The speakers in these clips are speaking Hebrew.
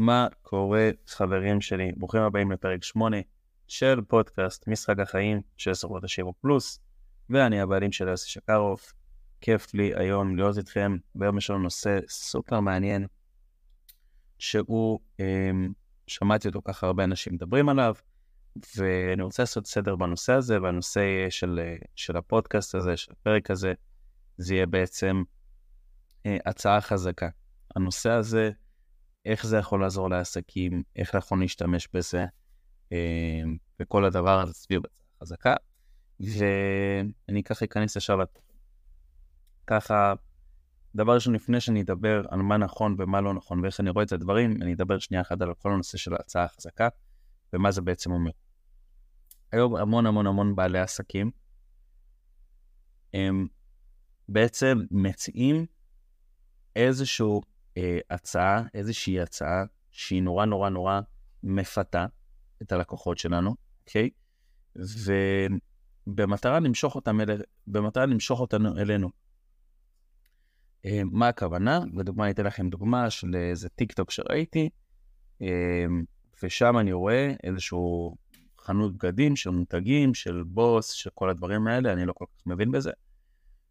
מה קורה, חברים שלי? ברוכים הבאים לפרק 8 של פודקאסט משחק החיים של סוכנות השיווק פלוס, ואני הבעלים של יוסי שקרוף. כיף לי היום להיות איתכם, והיום יש לנו נושא סופר מעניין, שהוא, אמ, שמעתי אותו ככה הרבה אנשים מדברים עליו, ואני רוצה לעשות סדר בנושא הזה, והנושא של, של הפודקאסט הזה, של הפרק הזה, זה יהיה בעצם אה, הצעה חזקה. הנושא הזה, איך זה יכול לעזור לעסקים, איך נכון להשתמש בזה, אה, וכל הדבר הזה סביב הצעה חזקה. ואני ככה אכנס ישר. ככה, דבר ראשון, לפני שאני אדבר על מה נכון ומה לא נכון ואיך אני רואה את הדברים, אני אדבר שנייה אחת על כל הנושא של ההצעה החזקה ומה זה בעצם אומר. היום המון המון המון בעלי עסקים הם בעצם מציעים איזושהי אה, הצעה, איזושהי הצעה שהיא נורא נורא נורא מפתה את הלקוחות שלנו, אוקיי? ובמטרה למשוך אותם, אל... במטרה למשוך אותנו אלינו. אה, מה הכוונה? לדוגמה, אני אתן לכם דוגמה של איזה טיק טוק שראיתי, אה, ושם אני רואה איזשהו חנות בגדים של מותגים, של בוס, של כל הדברים האלה, אני לא כל כך מבין בזה.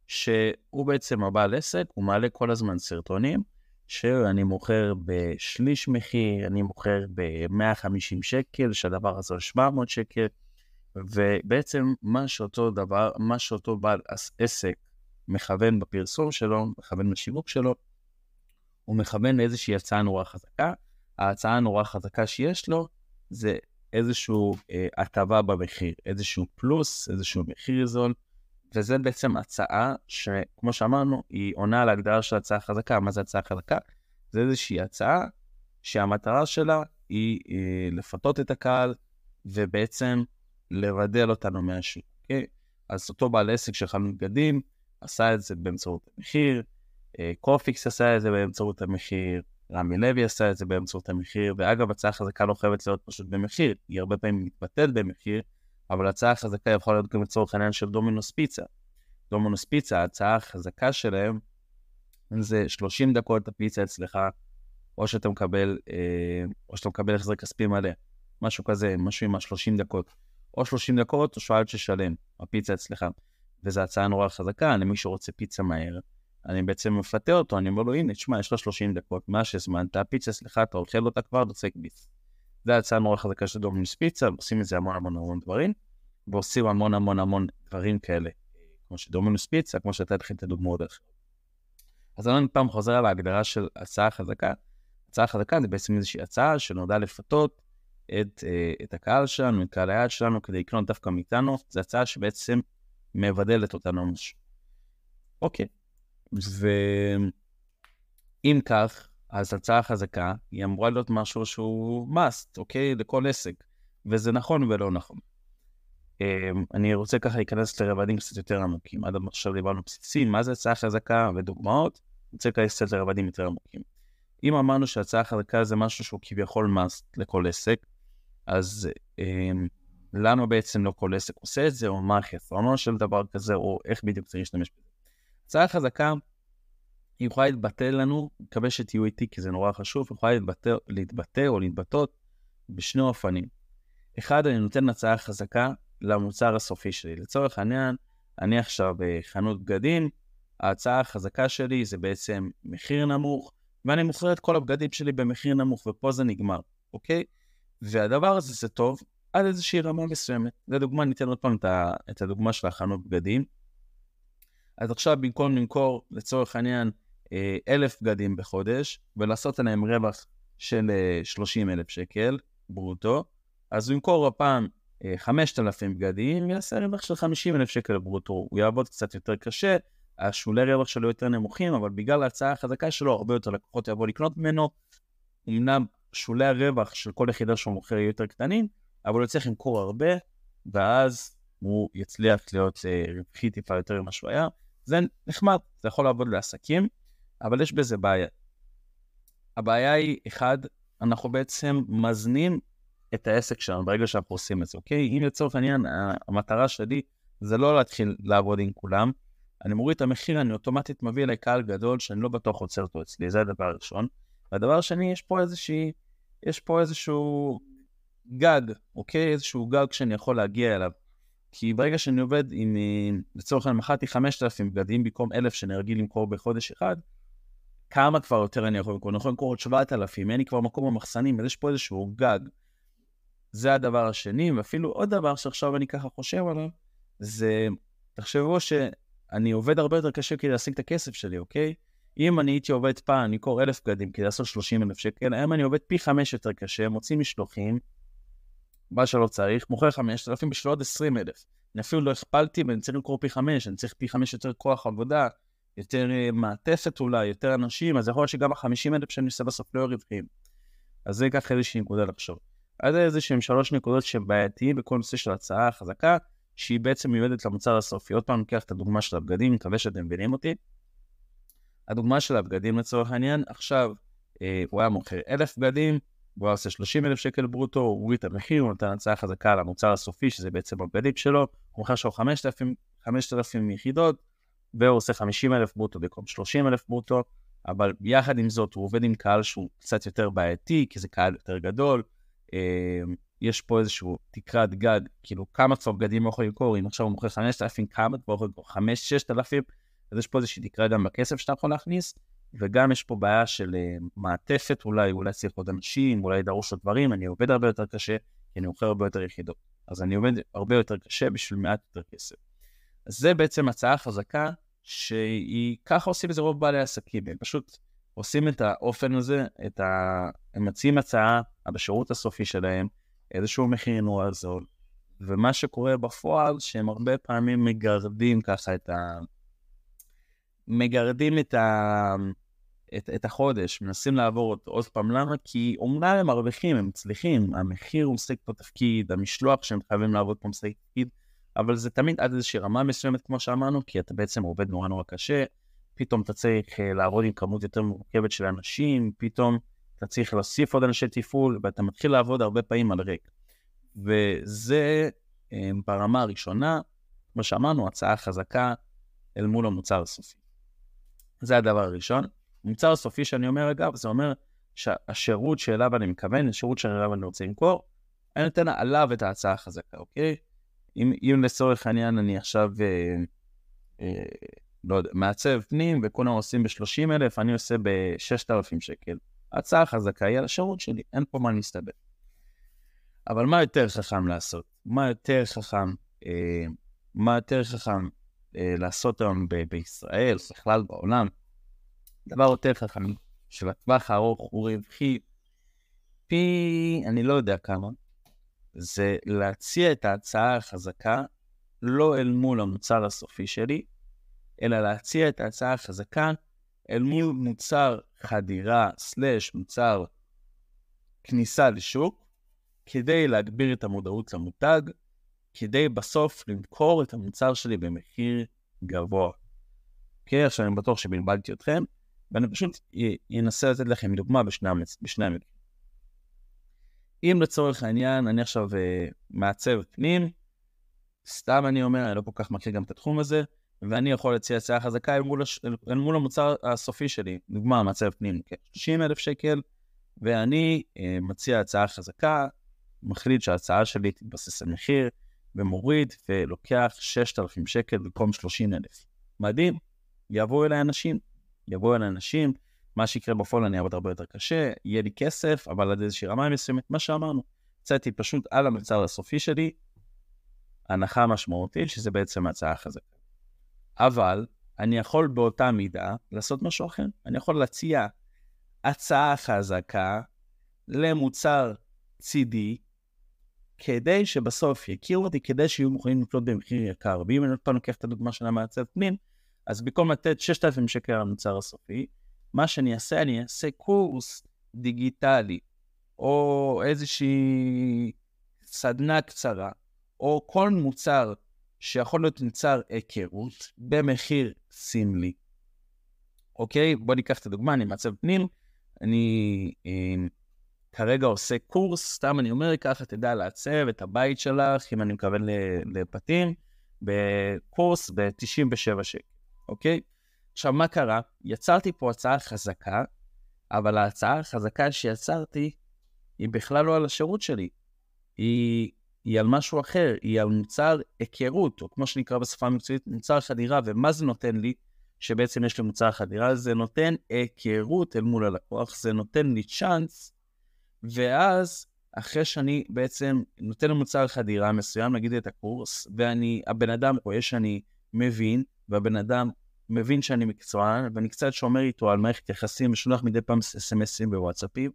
שהוא בעצם הבעל עסק, הוא מעלה כל הזמן סרטונים, שאני מוכר בשליש מחיר, אני מוכר ב-150 שקל, שהדבר הזה הוא 700 שקל, ובעצם מה שאותו דבר, מה שאותו בעל עסק מכוון בפרסום שלו, מכוון בשיווק שלו, הוא מכוון לאיזושהי הצעה נורא חזקה. ההצעה הנורא חזקה שיש לו זה איזושהי אה, הטבה במחיר, איזשהו פלוס, איזשהו מחיר זול, וזה בעצם הצעה שכמו שאמרנו, היא עונה על ההגדרה של הצעה חזקה. מה זה הצעה חזקה? זה איזושהי הצעה שהמטרה שלה היא, אה, לפתות את הקהל ובעצם לבדל אותנו מהשוק. Okay? אוקיי? אז אותו בעל עסק של חנות בגדים עשה את זה באמצעות המחיר, אה, עשה את זה באמצעות המחיר, רמי לוי עשה את זה באמצעות המחיר, ואגב, הצעה חזקה לא חייבת להיות פשוט במחיר, היא הרבה פעמים מתבטאת במחיר, אבל הצעה חזקה יכולה להיות גם לצורך העניין של דומינוס פיצה. דומינוס פיצה, ההצעה החזקה שלהם זה 30 דקות הפיצה אצלך, או שאתה מקבל, אה, או שאתה מקבל החזר כספי מלא, משהו כזה, משהו עם ה-30 דקות. או 30 דקות או שואלת ששלם, הפיצה אצלך. וזו הצעה נורא חזקה למי שרוצה פיצה מהר. אני בעצם מפתה אותו, אני אומר לו, הנה, תשמע, יש לך 30 דקות, מה שהזמנת, הפיצה, סליחה, אתה אוכל אותה כבר, דופק ביס. זו הצעה נורא חזקה של דומינוס פיצה, עושים מזה המון המון המון דברים, ועושים המון המון המון דברים כאלה, כמו שדומינוס פיצה, כמו שאתה התחיל את הדוגמאות אחרות. אז אני פעם חוזר על ההגדרה של הצעה חזקה. הצעה חזקה זה בעצם איזושהי הצעה שנועדה לפתות את, אה, את הקהל שלנו, את קהל היעד שלנו, כדי לקנות דווקא מאיתנו. זו הצעה שבעצם מבדלת אותנו משהו. אוקיי, ואם כך, אז הצעה חזקה היא אמורה להיות משהו שהוא must, אוקיי? לכל עסק. וזה נכון ולא נכון. אמ, אני רוצה ככה להיכנס לרבדים קצת יותר עמוקים. עד עכשיו דיברנו בסיסים, מה זה הצעה חזקה ודוגמאות, אני רוצה להיכנס קצת לרבדים יותר עמוקים. אם אמרנו שהצעה חזקה זה משהו שהוא כביכול must לכל עסק, אז אמ, למה בעצם לא כל עסק עושה את זה, או מה החסרונו של דבר כזה, או איך בדיוק צריך להשתמש בזה. הצעה חזקה היא יכולה להתבטא לנו, מקווה שתהיו איתי כי זה נורא חשוב, היא יכולה להתבטא, להתבטא או להתבטאות בשני אופנים. אחד, אני נותן הצעה חזקה למוצר הסופי שלי. לצורך העניין, אני עכשיו בחנות בגדים, ההצעה החזקה שלי זה בעצם מחיר נמוך, ואני מוכר את כל הבגדים שלי במחיר נמוך, ופה זה נגמר, אוקיי? והדבר הזה זה טוב עד איזושהי רמה מסוימת. לדוגמה, ניתן עוד פעם את הדוגמה של החנות בגדים. אז עכשיו במקום למכור לצורך העניין אלף בגדים בחודש ולעשות עליהם רווח של 30 אה, אלף שקל ברוטו, אז הוא ימכור הפעם 5,000 אה, בגדים ויעשה רווח של 50 אלף שקל ברוטו. הוא יעבוד קצת יותר קשה, השולי רווח שלו יותר נמוכים, אבל בגלל ההצעה החזקה שלו, הרבה יותר לקוחות יבואו לקנות ממנו. אמנם שולי הרווח של כל יחידה שהוא מוכר יהיו יותר קטנים, אבל הוא יצטרך למכור הרבה, ואז הוא יצליח להיות רווחי טיפה יותר ממה שהוא היה. זה נחמד, זה יכול לעבוד לעסקים, אבל יש בזה בעיה. הבעיה היא, אחד, אנחנו בעצם מזנים את העסק שלנו ברגע שאנחנו עושים את זה, אוקיי? אם לצורך העניין, המטרה שלי זה לא להתחיל לעבוד עם כולם, אני מוריד את המחיר, אני אוטומטית מביא אליי קהל גדול שאני לא בטוח עוצר אותו אצלי, זה הדבר הראשון. והדבר השני, יש פה איזושהי יש פה איזשהו גג, אוקיי? איזשהו גג שאני יכול להגיע אליו. כי ברגע שאני עובד עם, לצורך העניין, מכרתי 5,000 בגדים במקום 1,000 שאני רגיל למכור בחודש אחד, כמה כבר יותר אני יכול למכור? אני יכול למכור עוד 7,000, אין לי כבר מקום במחסנים, אז יש פה איזשהו גג. זה הדבר השני, ואפילו עוד דבר שעכשיו אני ככה חושב עליו, זה, תחשבו שאני עובד הרבה יותר קשה כדי להשיג את הכסף שלי, אוקיי? אם אני הייתי עובד פעם, אני קורא אלף בגדים כדי לעשות 30 אלף שקל, היום אני עובד פי חמש יותר קשה, מוציא משלוחים, מה שלא צריך, מוכר 5,000 בשביל עוד 20 אלף. אני אפילו לא הכפלתי ואני צריך לקרוא פי חמש, אני צריך פי חמש יותר כוח עבודה, יותר אה, מעטפת אולי, יותר אנשים, אז יכול להיות שגם ה-50 אלף שאני עושה בסוף לא רווחיים. אז זה ככה איזושהי נקודה לחשוב. אז זה איזה שהם שלוש נקודות שבעייתיים בכל נושא של הצעה חזקה, שהיא בעצם מיועדת למוצר הסופי. עוד פעם, ניקח את הדוגמה של הבגדים, מקווה שאתם מבינים אותי. הדוגמה של הבגדים לצורך העניין, עכשיו אה, הוא היה מוכר אלף בגדים, הוא היה עושה 30 אלף שקל ברוטו, הוא הוריד את המחיר, הוא נתן הצעה חזקה למוצר הסופי, שזה בעצם הבגדים שלו, הוא מוכר שם 5,000 יחידות, והוא עושה 50 אלף ברוטו במקום 30 אלף ברוטו, אבל יחד עם זאת הוא עובד עם קהל שהוא קצת יותר בעייתי, כי זה קהל יותר גדול, אה, יש פה איזשהו תקרת גג, כאילו כמה כבר בגדים הוא יכול למכור, אם עכשיו הוא מוכר 5,000, כמה כבר יכול למכור? 5-6,000, אז יש פה איזושהי תקרה גם בכסף שאתה יכול להכניס, וגם יש פה בעיה של uh, מעטפת אולי, אולי צריך עוד אנשים, אולי דרוש עוד דברים, אני עובד הרבה יותר קשה, כי אני מוכר הרבה יותר יחידות. אז אני עובד הרבה יותר קשה בשביל מעט יותר כסף. אז זה בעצם הצעה חזקה, שהיא, ככה עושים את זה רוב בעלי עסקים, הם פשוט עושים את האופן הזה, את ה... הם מציעים הצעה בשירות הסופי שלהם, איזשהו מחיר נורא זול, ומה שקורה בפועל, שהם הרבה פעמים מגרדים ככה את ה... מגרדים את, ה... את, את החודש, מנסים לעבור אותו עוד פעם, למה? כי אומנם הם מרוויחים, הם מצליחים, המחיר הוא משחק פה תפקיד, המשלוח שהם חייבים לעבוד פה משחק תפקיד, אבל זה תמיד עד איזושהי רמה מסוימת, כמו שאמרנו, כי אתה בעצם עובד נורא נורא קשה, פתאום אתה צריך אה, לעבוד עם כמות יותר מורכבת של אנשים, פתאום אתה צריך להוסיף עוד אנשי תפעול, ואתה מתחיל לעבוד הרבה פעמים על ריק. וזה אה, ברמה הראשונה, כמו שאמרנו, הצעה חזקה אל מול המוצר הסופי. זה הדבר הראשון. המוצר הסופי שאני אומר, אגב, זה אומר שהשירות שאליו אני מכוון, השירות שאליו אני רוצה למכור, אני נותן עליו את ההצעה החזקה, אוקיי? אם, אם לצורך העניין אני עכשיו, אה, אה, לא יודע, מעצב פנים וכולם עושים ב-30 אלף, אני עושה ב-6,000 שקל. ההצעה החזקה היא על השירות שלי, אין פה מה להסתבר. אבל מה יותר חכם לעשות? מה יותר חכם, אה, מה יותר חכם אה, לעשות היום ב- בישראל, בכלל בעולם? דבר יותר חכם, שבטווח הארוך הוא רווחי פי, אני לא יודע כמה, זה להציע את ההצעה החזקה לא אל מול המוצר הסופי שלי, אלא להציע את ההצעה החזקה אל מול מוצר חדירה סלש מוצר כניסה לשוק, כדי להגביר את המודעות למותג, כדי בסוף למכור את המוצר שלי במחיר גבוה. אוקיי, עכשיו אני בטוח שבלבלתי אתכם, ואני פשוט אנסה לתת לכם דוגמה בשני המקרים. אם לצורך העניין אני עכשיו uh, מעצב פנים, סתם אני אומר, אני לא כל כך מכיר גם את התחום הזה, ואני יכול להציע הצעה חזקה אל מול, הש... אל מול המוצר הסופי שלי, דוגמה מעצב פנים, כ 30 אלף שקל, ואני uh, מציע הצעה חזקה, מחליט שההצעה שלי תתבסס על מחיר, ומוריד ולוקח 6,000 שקל במקום 30,000. מדהים, יבואו אליי אנשים, יבואו אליי אנשים, מה שיקרה בפועל אני אעבוד הרבה יותר קשה, יהיה לי כסף, אבל עד איזושהי רמה מסוימת, מה שאמרנו, יצאתי פשוט על המוצר הסופי שלי, הנחה משמעותית, שזה בעצם ההצעה החזקה. אבל אני יכול באותה מידה לעשות משהו אחר. אני יכול להציע הצעה חזקה למוצר צידי, כדי שבסוף יכירו אותי, כדי שיהיו מוכנים לקלוט במחיר יקר. ואם אני עוד פעם לוקח את הדוגמה של המעצב פנים, אז במקום לתת 6,000 שקל למוצר הסופי, מה שאני אעשה, אני אעשה קורס דיגיטלי, או איזושהי סדנה קצרה, או כל מוצר שיכול להיות מוצר היכרות במחיר סמלי. אוקיי? בוא ניקח את הדוגמה, אני מעצב פנים, אני אה, כרגע עושה קורס, סתם אני אומר, ככה תדע לעצב את הבית שלך, אם אני מכוון לבתים, בקורס ב-97 שקל, אוקיי? עכשיו, מה קרה? יצרתי פה הצעה חזקה, אבל ההצעה החזקה שיצרתי היא בכלל לא על השירות שלי, היא, היא על משהו אחר, היא על מוצר היכרות, או כמו שנקרא בשפה המקצועית, מוצר חדירה, ומה זה נותן לי? שבעצם יש לי מוצר חדירה, זה נותן היכרות אל מול הלקוח, זה נותן לי צ'אנס, ואז אחרי שאני בעצם נותן למוצר חדירה מסוים, נגיד את הקורס, ואני, הבן אדם רואה שאני מבין, והבן אדם מבין שאני מקצוען, ואני קצת שומר איתו על מערכת יחסים, ושולח מדי פעם אס.אם.אסים בוואטסאפים,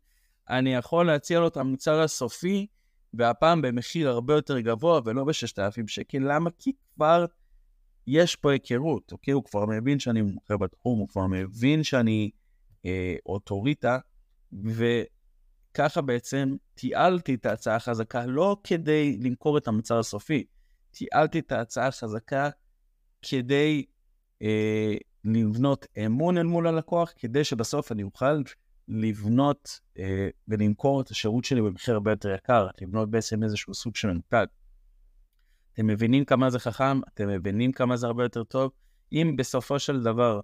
אני יכול להציע לו את המוצר הסופי, והפעם במחיר הרבה יותר גבוה, ולא ב-6,000 שקל. למה? כי כבר יש פה היכרות, אוקיי? הוא כבר מבין שאני מומחה בתחום, הוא כבר מבין שאני אה, אוטוריטה, וככה בעצם תיעלתי את ההצעה החזקה לא כדי למכור את המוצר הסופי, תיעלתי את ההצעה החזקה כדי אה, לבנות אמון אל מול הלקוח, כדי שבסוף אני אוכל לבנות אה, ולמכור את השירות שלי במחיר הרבה יותר יקר, לבנות בעצם איזשהו סוג של מנתג. אתם מבינים כמה זה חכם, אתם מבינים כמה זה הרבה יותר טוב. אם בסופו של דבר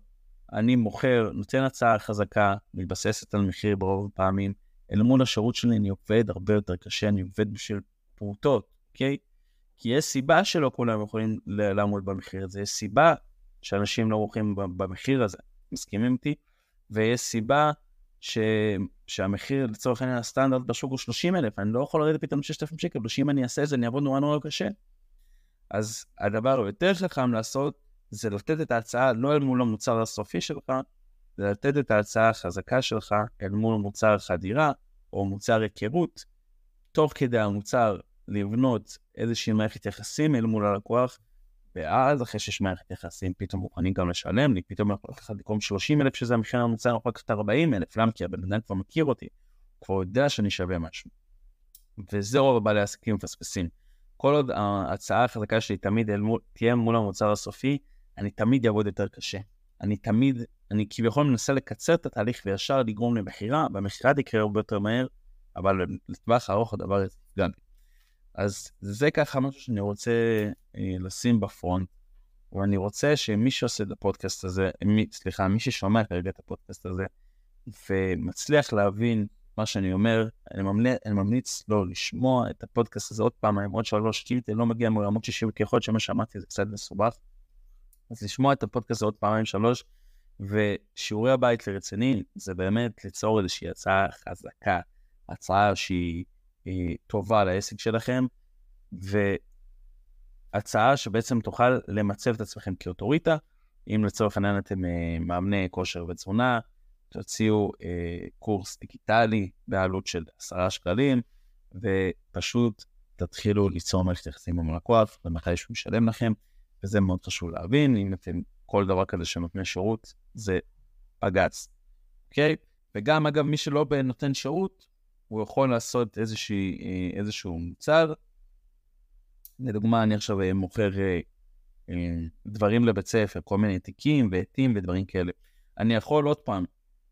אני מוכר, נותן הצעה חזקה, מתבססת על מחיר ברוב הפעמים, אל מול השירות שלי אני עובד הרבה יותר קשה, אני עובד בשביל פרוטות, אוקיי? כי יש סיבה שלא כולם יכולים לעמוד במחיר הזה, יש סיבה שאנשים לא מוכרים במחיר הזה, מסכימים איתי? ויש סיבה ש... שהמחיר לצורך העניין הסטנדרט בשוק הוא 30 אלף, אני לא יכול לרדת פתאום 6,000 שקל, שאם אני אעשה את זה אני אעבוד נורא נורא קשה. אז הדבר היותר חכם לעשות זה לתת את ההצעה לא אל מול המוצר הסופי שלך, זה לתת את ההצעה החזקה שלך אל מול מוצר חדירה או מוצר היכרות, תוך כדי המוצר לבנות איזושהי מערכת יחסים אל מול הלקוח, ואז אחרי שיש מערכת יחסים פתאום מוכנים גם לשלם לי, פתאום יכול לקחת במקום 30 אלף שזה המחיר המוצר, אני יכול לקחת 40 אלף, למה? כי הבן אדם כבר מכיר אותי, הוא כבר יודע שאני שווה משהו. וזה רוב בעלי העסקים מפספסים. כל עוד ההצעה החזקה שלי תמיד מול, תהיה מול המוצר הסופי, אני תמיד אעבוד יותר קשה. אני תמיד, אני כביכול מנסה לקצר את התהליך וישר לגרום למכירה, והמכירה תקרה הרבה יותר מהר, אבל לטווח הארוך הדבר הזה יפגע בי. אז זה ככה משהו שאני רוצה אה, לשים בפרונט, ואני רוצה שמי שעושה את הפודקאסט הזה, מי, סליחה, מי ששומע כרגע את הפודקאסט הזה, ומצליח להבין מה שאני אומר, אני ממליץ, אני ממליץ לו לשמוע את הפודקאסט הזה עוד פעם, עוד שלוש, כי לא מגיע מעולמות שישי כי יכול להיות שמה שאמרתי זה קצת מסובך. אז לשמוע את הפודקאסט הזה עוד פעמיים שלוש, ושיעורי הבית לרציני זה באמת ליצור איזושהי הצעה חזקה, הצעה שהיא טובה לעסק שלכם, והצעה שבעצם תוכל למצב את עצמכם כאוטוריטה, אם לצורך העניין אתם אה, מאמני כושר ותזונה, תוציאו אה, קורס דיגיטלי בעלות של עשרה שקלים, ופשוט תתחילו ליצור מערכת יחסים עם הלקוח, ומתי שהוא ישלם לכם, וזה מאוד חשוב להבין, אם אתם כל דבר כזה שנותני שירות, זה בג"ץ, אוקיי? וגם, אגב, מי שלא נותן שירות, הוא יכול לעשות איזושהי, אה, איזשהו מוצר. לדוגמה, אני עכשיו אה, מוכר אה, דברים לבית ספר, כל מיני תיקים ועטים ודברים כאלה. אני יכול עוד פעם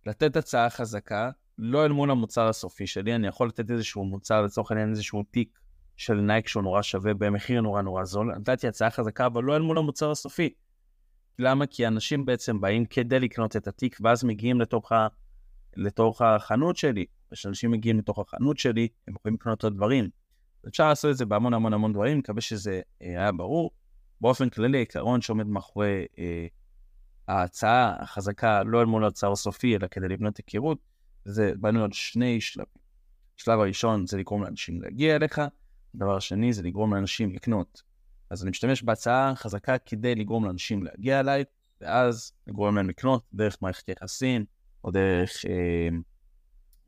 לתת הצעה חזקה, לא אל מול המוצר הסופי שלי, אני יכול לתת איזשהו מוצר, לצורך העניין איזשהו תיק של נייק שהוא נורא שווה במחיר נורא נורא זול, נתתי הצעה חזקה, אבל לא אל מול המוצר הסופי. למה? כי אנשים בעצם באים כדי לקנות את התיק, ואז מגיעים לתוך, ה... לתוך החנות שלי. וכשאנשים מגיעים לתוך החנות שלי, הם יכולים לקנות את הדברים. אפשר לעשות את זה בהמון המון המון דברים, מקווה שזה אה, היה ברור. באופן כללי, העיקרון שעומד מאחורי אה, ההצעה החזקה, לא אל מול הצעה הסופי, אלא כדי לבנות היכרות, זה בנו על שני שלבים. השלב הראשון זה לגרום לאנשים להגיע אליך, דבר שני זה לגרום לאנשים לקנות. אז אני משתמש בהצעה חזקה כדי לגרום לאנשים להגיע אליי, ואז לגרום להם לקנות דרך מערכת יחסים, או דרך אה,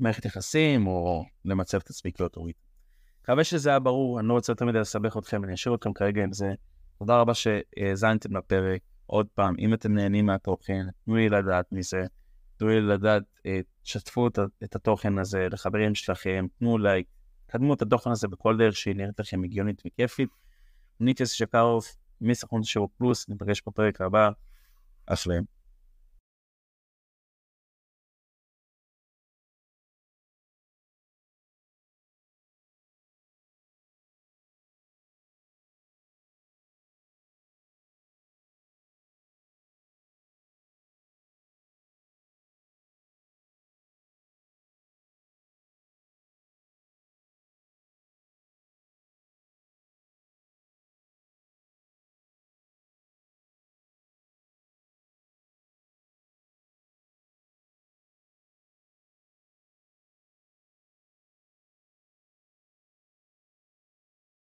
מערכת יחסים, או למצב את עצמי כאוטוריטה. מקווה שזה היה ברור, אני לא רוצה יותר מדי לסבך אתכם, אני אשאיר אתכם כרגע עם זה. תודה רבה שהאזנתם לפרק. עוד פעם, אם אתם נהנים מהתוכן, תנו לי לדעת מזה. תנו לי לדעת, אה, תשתפו את, את התוכן הזה לחברים שלכם, תנו לייק, קדמו את התוכן הזה בכל דרך שהיא נראית לכם הגיונית וכיפית. ניטיוס שקרוב, מסכנות שירות פלוס, נפגש בפרק הבא. אשלם.